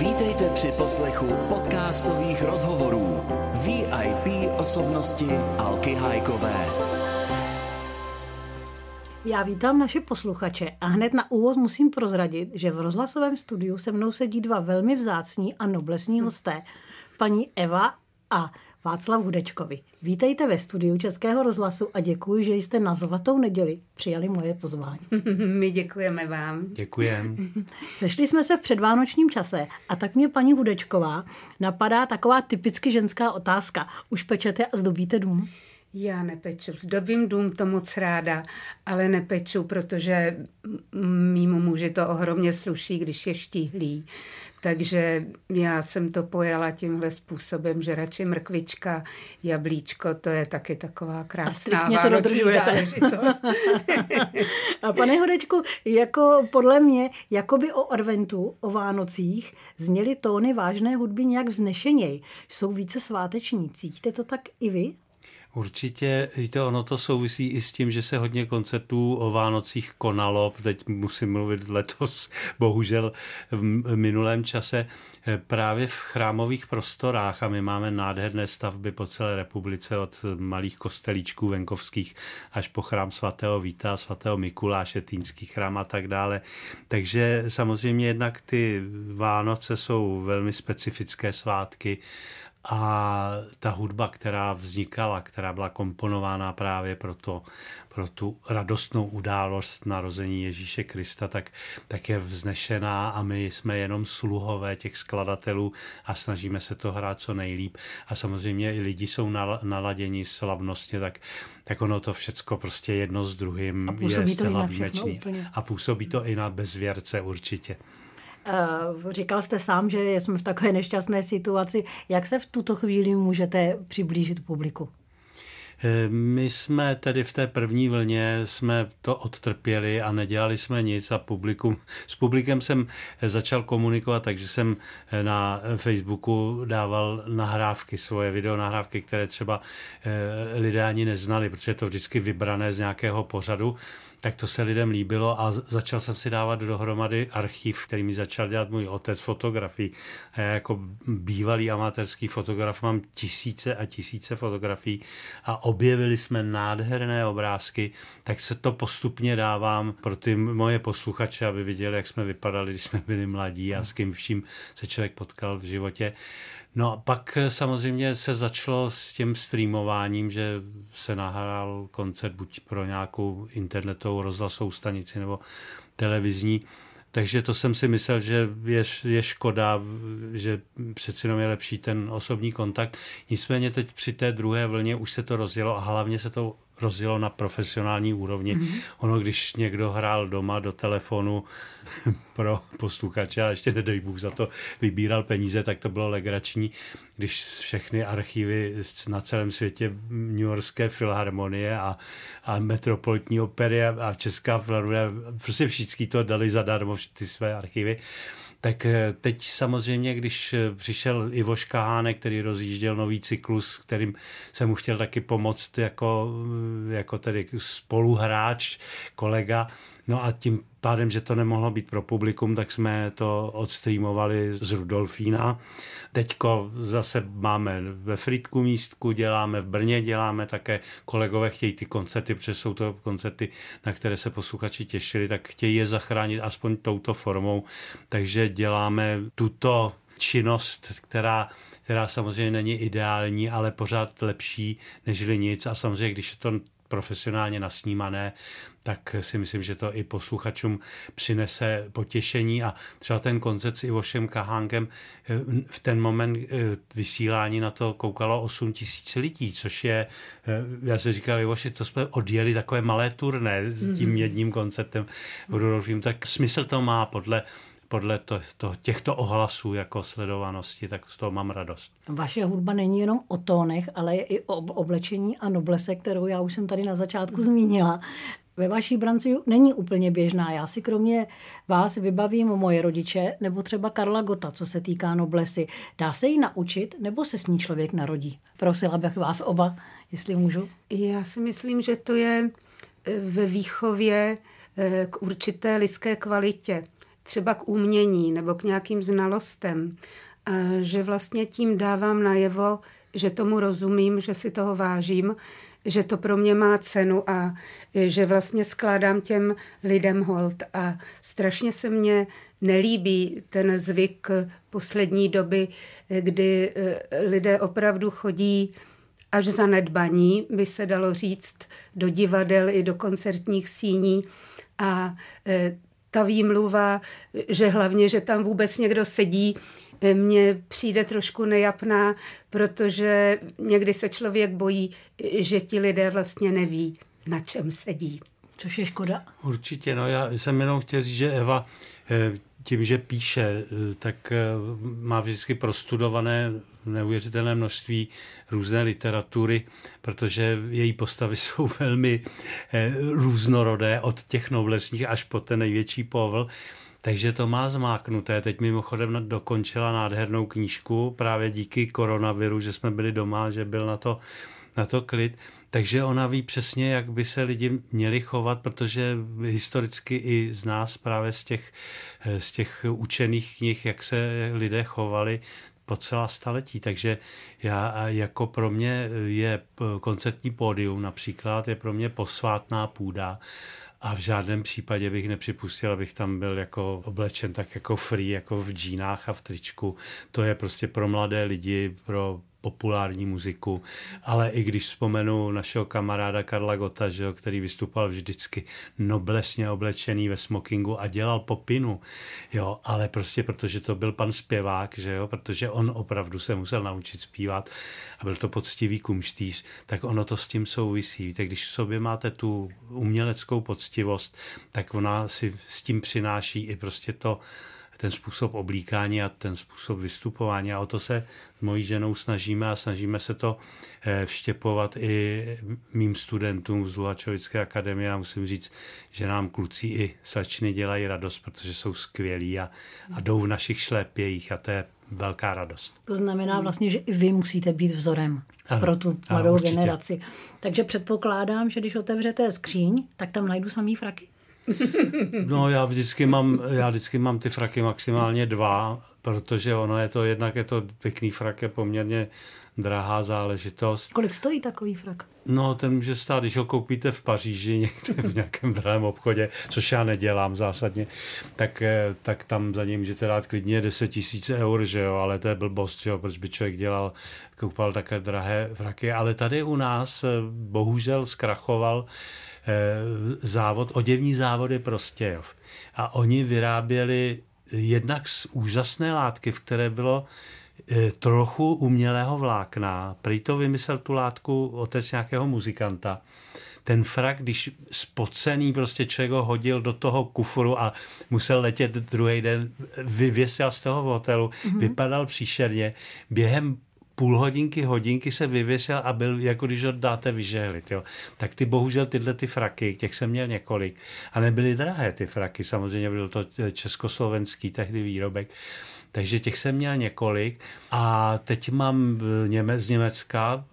Vítejte při poslechu podcastových rozhovorů VIP osobnosti Alky Hajkové. Já vítám naše posluchače a hned na úvod musím prozradit, že v rozhlasovém studiu se mnou sedí dva velmi vzácní a noblesní hosté, paní Eva a Václav Hudečkovi. Vítejte ve studiu Českého rozhlasu a děkuji, že jste na Zlatou neděli přijali moje pozvání. My děkujeme vám. Děkujem. Sešli jsme se v předvánočním čase a tak mě paní Hudečková napadá taková typicky ženská otázka. Už pečete a zdobíte dům? Já nepeču. Zdobím dům to moc ráda, ale nepeču, protože mýmu muži to ohromně sluší, když je štíhlý. Takže já jsem to pojala tímhle způsobem, že radši mrkvička, jablíčko, to je taky taková krásná a to dodržujete. a pane Hodečku, jako podle mě, jakoby o adventu, o Vánocích, zněly tóny vážné hudby nějak vznešeněji. Jsou více sváteční. Cítíte to tak i vy? Určitě, víte, ono to souvisí i s tím, že se hodně koncertů o Vánocích konalo, teď musím mluvit letos, bohužel v minulém čase, eh, právě v chrámových prostorách a my máme nádherné stavby po celé republice od malých kostelíčků venkovských až po chrám svatého Víta, svatého Mikuláše, Týnský chrám a tak dále. Takže samozřejmě jednak ty Vánoce jsou velmi specifické svátky a ta hudba, která vznikala, která byla komponována právě pro, to, pro tu radostnou událost narození Ježíše Krista, tak, tak je vznešená a my jsme jenom sluhové těch skladatelů a snažíme se to hrát co nejlíp. A samozřejmě i lidi jsou naladěni slavnostně, tak, tak ono to všecko prostě jedno s druhým je zcela výjimečný. A působí to i na bezvěrce určitě. Eh, říkal jste sám, že jsme v takové nešťastné situaci. Jak se v tuto chvíli můžete přiblížit publiku? Eh, my jsme tedy v té první vlně jsme to odtrpěli a nedělali jsme nic a publikum, s publikem jsem začal komunikovat, takže jsem na Facebooku dával nahrávky, svoje video nahrávky, které třeba eh, lidé ani neznali, protože je to vždycky vybrané z nějakého pořadu tak to se lidem líbilo a začal jsem si dávat dohromady archiv, který mi začal dělat můj otec fotografií. Já jako bývalý amatérský fotograf mám tisíce a tisíce fotografií a objevili jsme nádherné obrázky, tak se to postupně dávám pro ty moje posluchače, aby viděli, jak jsme vypadali, když jsme byli mladí a s kým vším se člověk potkal v životě. No a pak eh, samozřejmě se začalo s tím streamováním, že se nahrál koncert buď pro nějakou internetovou rozhlasovou stanici nebo televizní. Takže to jsem si myslel, že je, je škoda, že přeci jenom je lepší ten osobní kontakt. Nicméně teď při té druhé vlně už se to rozjelo a hlavně se to rozjelo na profesionální úrovni. Mm-hmm. Ono, když někdo hrál doma do telefonu pro posluchače a ještě nedej Bůh za to vybíral peníze, tak to bylo legrační, když všechny archivy na celém světě New Yorkské filharmonie a, a Metropolitní opery a Česká filharmonie, prostě všichni to dali zadarmo, ty své archivy tak eh, teď samozřejmě, když eh, přišel Ivo Škahánek, který rozjížděl nový cyklus, kterým jsem mu chtěl taky pomoct jako, eh, jako tedy spoluhráč, kolega, No a tím pádem, že to nemohlo být pro publikum, tak jsme to odstreamovali z Rudolfína. Teďko zase máme ve Fritku místku, děláme v Brně, děláme také, kolegové chtějí ty koncerty, protože jsou to koncerty, na které se posluchači těšili, tak chtějí je zachránit aspoň touto formou. Takže děláme tuto činnost, která která samozřejmě není ideální, ale pořád lepší než nic. A samozřejmě, když je to profesionálně nasnímané, tak si myslím, že to i posluchačům přinese potěšení a třeba ten koncert s Ivošem Kahánkem eh, v ten moment eh, vysílání na to koukalo 8 tisíc lidí, což je, eh, já se říkal, Ivoši, to jsme odjeli takové malé turné s tím mhm. jedním koncertem v Rudolfím, tak smysl to má podle podle to, to, těchto ohlasů jako sledovanosti, tak z toho mám radost. Vaše hudba není jenom o tónech, ale je i o oblečení a noblese, kterou já už jsem tady na začátku zmínila. Ve vaší branci není úplně běžná. Já si kromě vás vybavím moje rodiče nebo třeba Karla Gota, co se týká noblesy. Dá se ji naučit nebo se s ní člověk narodí? Prosila bych vás oba, jestli můžu. Já si myslím, že to je eh, ve výchově eh, k určité lidské kvalitě třeba k umění nebo k nějakým znalostem. A že vlastně tím dávám najevo, že tomu rozumím, že si toho vážím, že to pro mě má cenu a že vlastně skládám těm lidem hold. A strašně se mně nelíbí ten zvyk poslední doby, kdy eh, lidé opravdu chodí až zanedbaní, by se dalo říct, do divadel i do koncertních síní. A eh, ta výmluva, že hlavně, že tam vůbec někdo sedí, mně přijde trošku nejapná, protože někdy se člověk bojí, že ti lidé vlastně neví, na čem sedí. Což je škoda. Určitě, no já jsem jenom chtěl říct, že Eva eh, tím, že píše, eh, tak eh, má vždycky prostudované neuvěřitelné množství různé literatury, protože její postavy jsou velmi různorodé, od těch noblesních až po ten největší povel. Takže to má zmáknuté. Teď mimochodem dokončila nádhernou knížku právě díky koronaviru, že jsme byli doma, že byl na to, na to klid. Takže ona ví přesně, jak by se lidi měli chovat, protože historicky i z nás právě z těch, z těch učených knih, jak se lidé chovali, po celá staletí. Takže já jako pro mě je koncertní pódium například, je pro mě posvátná půda a v žádném případě bych nepřipustil, abych tam byl jako oblečen tak jako free, jako v džínách a v tričku. To je prostě pro mladé lidi, pro populární muziku, ale i když vzpomenu našeho kamaráda Karla Gota, že který vystupoval vždycky noblesně oblečený ve smokingu a dělal popinu, jo, ale prostě protože to byl pan zpěvák, že jo, protože on opravdu se musel naučit zpívat a byl to poctivý kumštýř, tak ono to s tím souvisí. Víte, když v sobě máte tu uměleckou poctivost, tak ona si s tím přináší i prostě to, ten způsob oblíkání a ten způsob vystupování. A o to se s mojí ženou snažíme a snažíme se to eh, vštěpovat i mým studentům z Luhačovické akademie a musím říct, že nám kluci i slečny dělají radost, protože jsou skvělí a, a jdou v našich šlépějích a to je velká radost. To znamená vlastně, že i vy musíte být vzorem ano, pro tu mladou ano, generaci. Takže předpokládám, že když otevřete skříň, tak tam najdu samý fraky. No já vždycky mám, já vždycky mám ty fraky maximálně dva, protože ono je to, jednak je to pěkný frak, je poměrně drahá záležitost. Kolik stojí takový frak? No, ten může stát, když ho koupíte v Paříži někde v nějakém drahém obchodě, což já nedělám zásadně, tak, eh, tak tam za něj můžete dát klidně 10 tisíc eur, že jo, ale to je blbost, že jo, proč by člověk dělal, koupal také drahé fraky. Ale tady u nás eh, bohužel zkrachoval Eh, závod, oděvní závody Prostějov. A oni vyráběli jednak z úžasné látky, v které bylo trochu umělého vlákna. Prý to vymyslel tu látku otec nějakého muzikanta. Ten frak, když spocený prostě člověk ho hodil do toho kufru a musel letět druhý den, vyvěsil z toho hotelu, mm-hmm. vypadal příšerně. Během půl hodinky, hodinky se vyvěsil a byl, jako když ho dáte vyžehlit. Jo. Tak ty bohužel tyhle ty fraky, těch jsem měl několik a nebyly drahé ty fraky, samozřejmě byl to československý tehdy výrobek, takže těch jsem měl několik. A teď mám Něme, z Německa,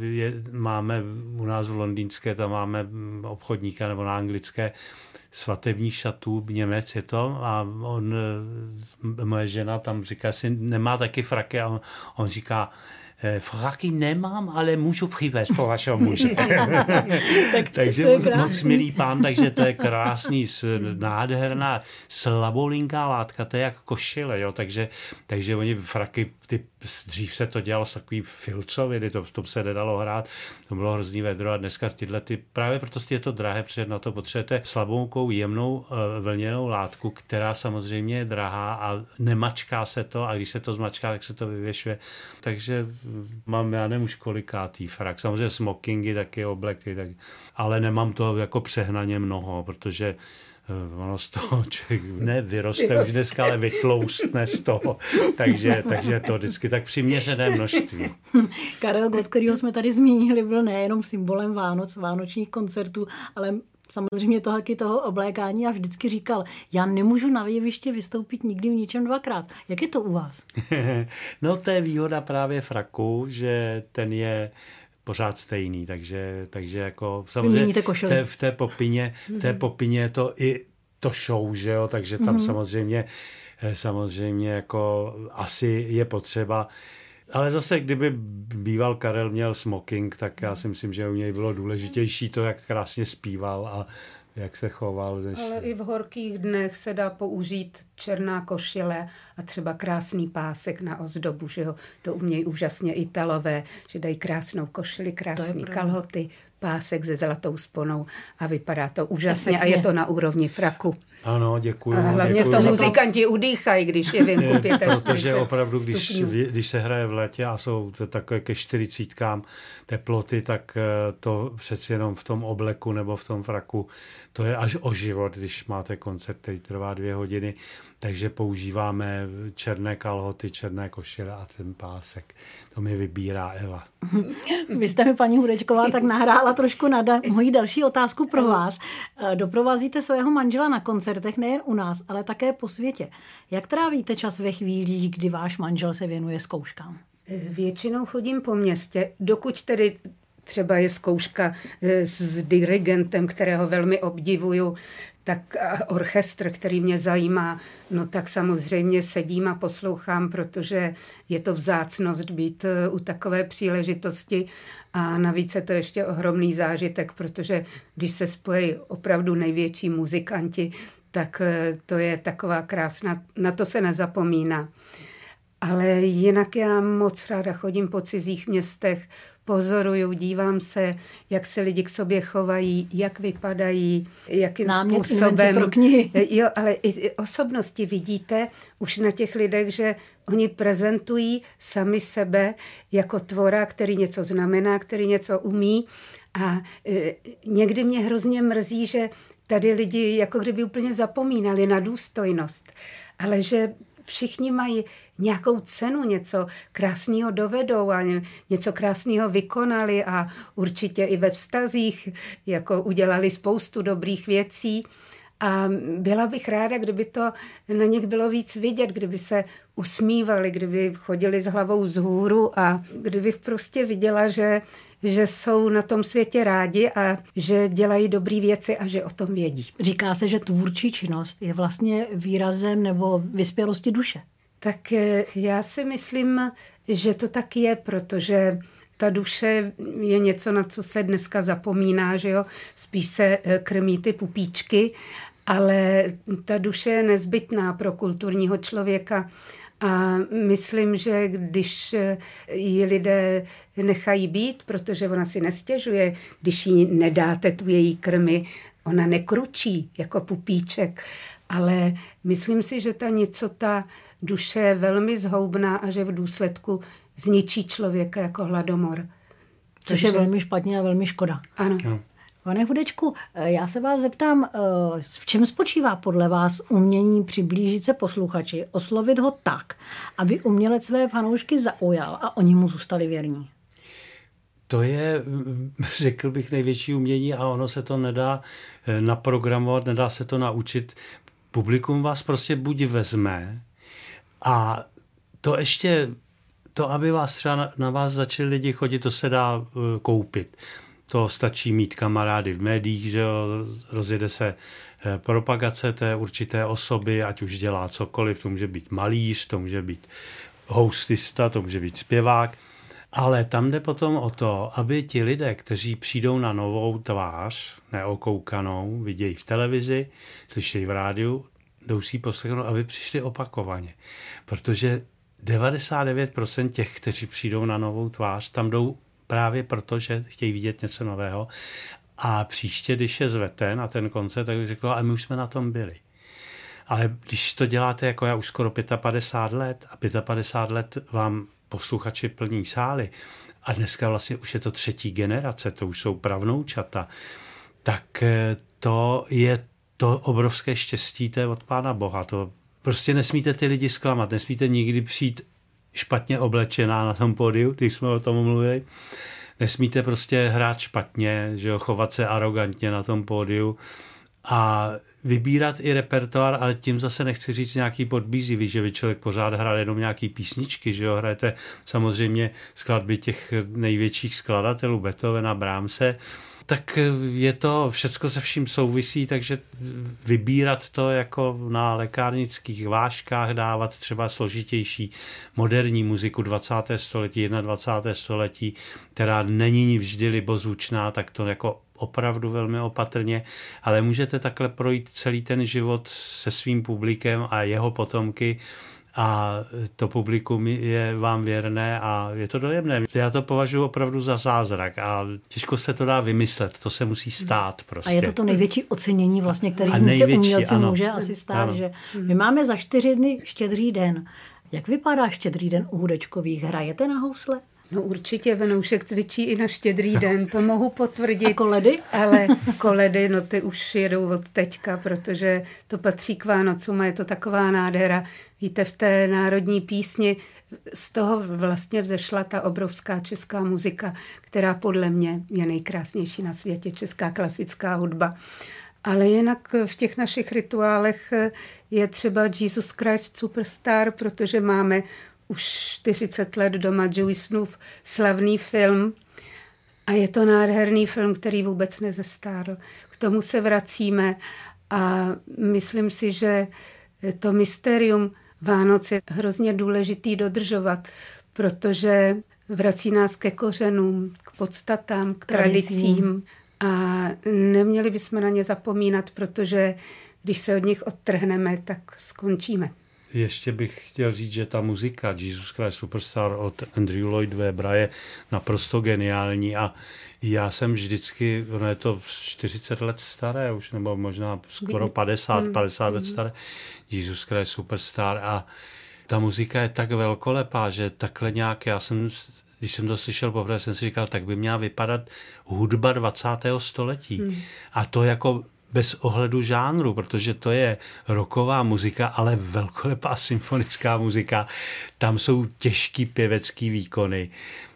eh, je, máme u nás v londýnské, tam máme obchodníka nebo na anglické svatební šatů, Němec je to. A on, eh, moje žena tam říká, si nemá taky fraky a on, on říká, fraky nemám, ale můžu přivést po vašeho muže. tak, takže moc, moc milý pán, takže to je krásný, nádherná, slabolinká látka, to je jak košile, jo, takže, takže oni fraky, ty, dřív se to dělalo s takový filcoviny, to, to se nedalo hrát, to bylo hrozný vedro a dneska tyhle ty, právě proto je to drahé, protože na to potřebujete slaboukou, jemnou uh, vlněnou látku, která samozřejmě je drahá a nemačká se to a když se to zmačká, tak se to vyvěšuje. Takže mám, já nevím už kolikátý frak. Samozřejmě smokingy, taky obleky, tak, ale nemám to jako přehnaně mnoho, protože eh, ono z toho člověk ne vyroste už dneska, ale vytloustne z toho. takže, takže to vždycky tak přiměřené množství. Karel Gott, kterýho jsme tady zmínili, byl nejenom symbolem Vánoc, vánočních koncertů, ale samozřejmě to taky toho oblékání a vždycky říkal, já nemůžu na jeviště vystoupit nikdy v ničem dvakrát. Jak je to u vás? no to je výhoda právě fraku, že ten je pořád stejný, takže, takže jako samozřejmě v té, v té, popině, v té mhm. popině to i to show, že jo, takže tam mm-hmm. samozřejmě, eh, samozřejmě jako asi je potřeba ale zase, kdyby býval Karel měl smoking, tak já si myslím, že u něj bylo důležitější to, jak krásně zpíval a jak se choval. Než... Ale i v horkých dnech se dá použít černá košile a třeba krásný pásek na ozdobu, že jo? To umějí úžasně Italové, že dají krásnou košili, krásné kalhoty, pásek se zlatou sponou a vypadá to úžasně Efektně. a je to na úrovni fraku. Ano, děkuji. A hlavně děkuji to muzikanti udýchají, když je venku 45 Protože opravdu, když, když se hraje v létě a jsou to takové ke čtyřicítkám teploty, tak eh, to přeci jenom v tom obleku nebo v tom fraku, to je až o život, když máte koncert, který trvá dvě hodiny. Takže používáme černé kalhoty, černé košile a ten pásek. To mi vybírá Eva. Vy jste mi, paní Hudečková, tak nahrála trošku na da- moji další otázku pro vás. Eh, doprovázíte svého manžela na koncertech nejen u nás, ale také po světě. Jak trávíte čas ve chvíli, kdy váš manžel se věnuje zkouškám? Eh, většinou chodím po městě, dokud tedy třeba je zkouška eh, s dirigentem, kterého velmi obdivuju, tak orchestr, který mě zajímá, no tak samozřejmě sedím a poslouchám, protože je to vzácnost být eh, u takové příležitosti a navíc je to ještě ohromný zážitek, protože když se spojí opravdu největší muzikanti, tak eh, to je taková krásná, na to se nezapomíná. Ale jinak já moc ráda chodím po cizích městech, pozoruju, dívám se, jak se lidi k sobě chovají, jak vypadají, jakým Námět způsobem. Pro knihy. Jo, ale i osobnosti vidíte už na těch lidech, že oni prezentují sami sebe jako tvora, který něco znamená, který něco umí. A e, někdy mě hrozně mrzí, že tady lidi jako kdyby úplně zapomínali na důstojnost, ale že všichni mají nějakou cenu, něco krásného dovedou a něco krásného vykonali a určitě i ve vztazích jako udělali spoustu dobrých věcí. A byla bych ráda, kdyby to na nich bylo víc vidět, kdyby se usmívali, kdyby chodili s hlavou vzhůru a kdybych prostě viděla, že, že jsou na tom světě rádi a že dělají dobré věci a že o tom vědí. Říká se, že tvůrčí činnost je vlastně výrazem nebo vyspělosti duše. Tak eh, já si myslím, že to tak je, protože ta duše je něco, na co se dneska zapomíná, že jo? Spíš se eh, krmí ty pupíčky, ale ta duše je nezbytná pro kulturního člověka. A myslím, že když eh, ji lidé nechají být, protože ona si nestěžuje, když jí nedáte tu její krmy, ona nekručí jako pupíček, ale myslím si, že ta nicota duše je velmi zhoubná a že v důsledku zničí člověka jako hladomor. Což Takže... je velmi špatně a velmi škoda. Ano. No. Pane Hudečku, eh, já se vás zeptám, eh, v čem spočívá podle vás umění přiblížit se posluchači, oslovit ho tak, aby umělec své fanoušky zaujal a oni mu zůstali věrní? To je, řekl bych, největší umění a ono se to nedá eh, naprogramovat, nedá se to naučit. Publikum vás prostě buď vezme a to ještě, to, aby vás třeba na, na vás začali lidi chodit, to se dá koupit. To stačí mít kamarády v médiích, že rozjede se eh, propagace té určité osoby, ať už dělá cokoliv, to může být malíř, to může být hostista, to může být zpěvák, ale tam jde potom o to, aby ti lidé, kteří přijdou na novou tvář, neokoukanou, vidějí v televizi, slyšejí v rádiu, jdou si poslechnout, aby přišli opakovaně. Protože 99% těch, kteří přijdou na novou tvář, tam jdou právě proto, že chtějí vidět něco nového. A příště, když je zvete na ten koncert, tak řekl, a my už jsme na tom byli. Ale když to děláte jako já už skoro 55 let a 55 let vám posluchači plní sály a dneska vlastně už je to třetí generace, to už jsou pravnoučata, tak eh, to je to obrovské štěstí, to je od Pána Boha. To prostě nesmíte ty lidi zklamat, nesmíte nikdy přijít špatně oblečená na tom pódiu, když jsme o tom mluvili. Nesmíte prostě hrát špatně, že jo, chovat se arrogantně na tom pódiu a vybírat i repertoár, ale tím zase nechci říct nějaký podbízivý, že vy člověk pořád hraje jenom nějaký písničky, že jo, hrajete samozřejmě skladby těch největších skladatelů, Beethovena, Brahmse, tak je to, všecko se vším souvisí, takže vybírat to jako na lékárnických vážkách, dávat třeba složitější moderní muziku 20. století, 21. století, která není vždy libozvučná, tak to jako opravdu velmi opatrně, ale můžete takhle projít celý ten život se svým publikem a jeho potomky a to publikum je vám věrné a je to dojemné. Já to považuji opravdu za zázrak a těžko se to dá vymyslet, to se musí stát prostě. A je to to největší ocenění vlastně, který se umělci ano. může asi stát, ano. že my máme za čtyři dny štědrý den. Jak vypadá štědrý den u hudečkových? Hrajete na housle? No určitě Venoušek cvičí i na štědrý den, to mohu potvrdit. A koledy? Ale koledy, no ty už jedou od teďka, protože to patří k Vánocům a je to taková nádhera. Víte, v té národní písni z toho vlastně vzešla ta obrovská česká muzika, která podle mě je nejkrásnější na světě, česká klasická hudba. Ale jinak v těch našich rituálech je třeba Jesus Christ Superstar, protože máme už 40 let doma Joey Snoof, slavný film. A je to nádherný film, který vůbec nezestárl. K tomu se vracíme a myslím si, že to mysterium Vánoc je hrozně důležitý dodržovat, protože vrací nás ke kořenům, k podstatám, k tradicím a neměli bychom na ně zapomínat, protože když se od nich odtrhneme, tak skončíme. Ještě bych chtěl říct, že ta muzika Jesus Christ Superstar od Andrew Lloyd Webbera je naprosto geniální a já jsem vždycky, ono je to 40 let staré už, nebo možná skoro 50, 50 mm. let mm. staré, Jesus Christ Superstar a ta muzika je tak velkolepá, že takhle nějak, já jsem když jsem to slyšel poprvé, jsem si říkal, tak by měla vypadat hudba 20. století. Hmm. A to jako bez ohledu žánru, protože to je roková muzika, ale velkolepá symfonická muzika. Tam jsou těžký pěvecký výkony.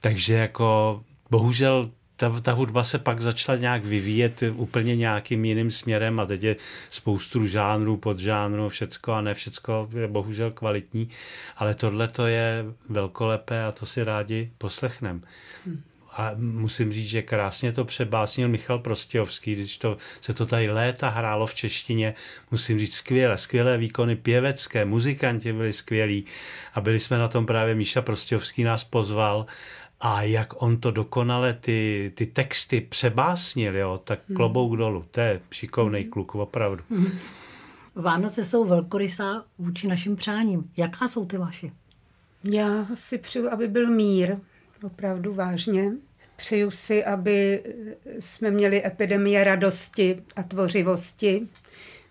Takže jako bohužel ta, ta hudba se pak začala nějak vyvíjet úplně nějakým jiným směrem a teď je spoustu žánrů, podžánrů, všecko a ne všecko je bohužel kvalitní, ale tohle to je velkolepé a to si rádi poslechneme. Hmm a musím říct, že krásně to přebásnil Michal Prostějovský, když to, se to tady léta hrálo v češtině, musím říct skvěle, skvělé výkony pěvecké, muzikanti byli skvělí a byli jsme na tom právě, Míša Prostějovský nás pozval a jak on to dokonale ty, ty texty přebásnil, jo, tak hmm. klobouk dolů, to je šikovný hmm. kluk, opravdu. Hmm. Vánoce jsou velkorysá vůči našim přáním. Jaká jsou ty vaše? Já si přeju, aby byl mír, opravdu vážně. Přeju si, aby jsme měli epidemie radosti a tvořivosti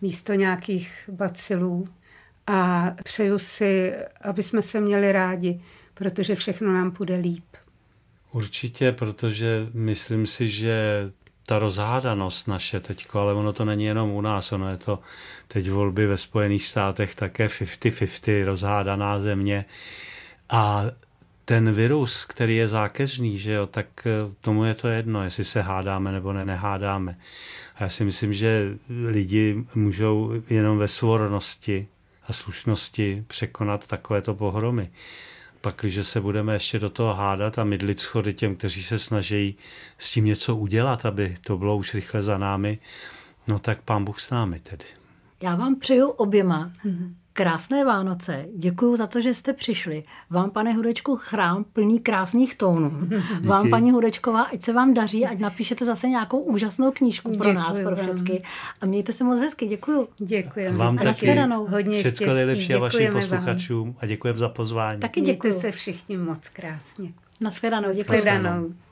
místo nějakých bacilů. A přeju si, aby jsme se měli rádi, protože všechno nám půjde líp. Určitě, protože myslím si, že ta rozhádanost naše teď, ale ono to není jenom u nás, ono je to teď volby ve Spojených státech také 50-50 rozhádaná země. A ten virus, který je zákeřný, že jo, tak eh, tomu je to jedno, jestli se hádáme nebo ne, nehádáme. A já si myslím, že lidi můžou jenom ve svornosti a slušnosti překonat takovéto pohromy. Pak, když se budeme ještě do toho hádat a mydlit schody těm, kteří se snaží s tím něco udělat, aby to bylo už rychle za námi, no tak pán Bůh s námi tedy. Já vám přeju oběma, mm-hmm Krásné Vánoce. Děkuji za to, že jste přišli. Vám, pane Hudečku, chrám plný krásných tónů. Díky. Vám, paní Hudečková, ať se vám daří, ať napíšete zase nějakou úžasnou knížku pro Děkuji nás, pro všechny. A mějte se moc hezky. Děkuji. Děkujeme. Vám a taky hodně Všechno nejlepší a vašim posluchačům vám. a děkujeme za pozvání. Taky děkuji. Mějte se všichni moc krásně. Naschledanou. Děkuji.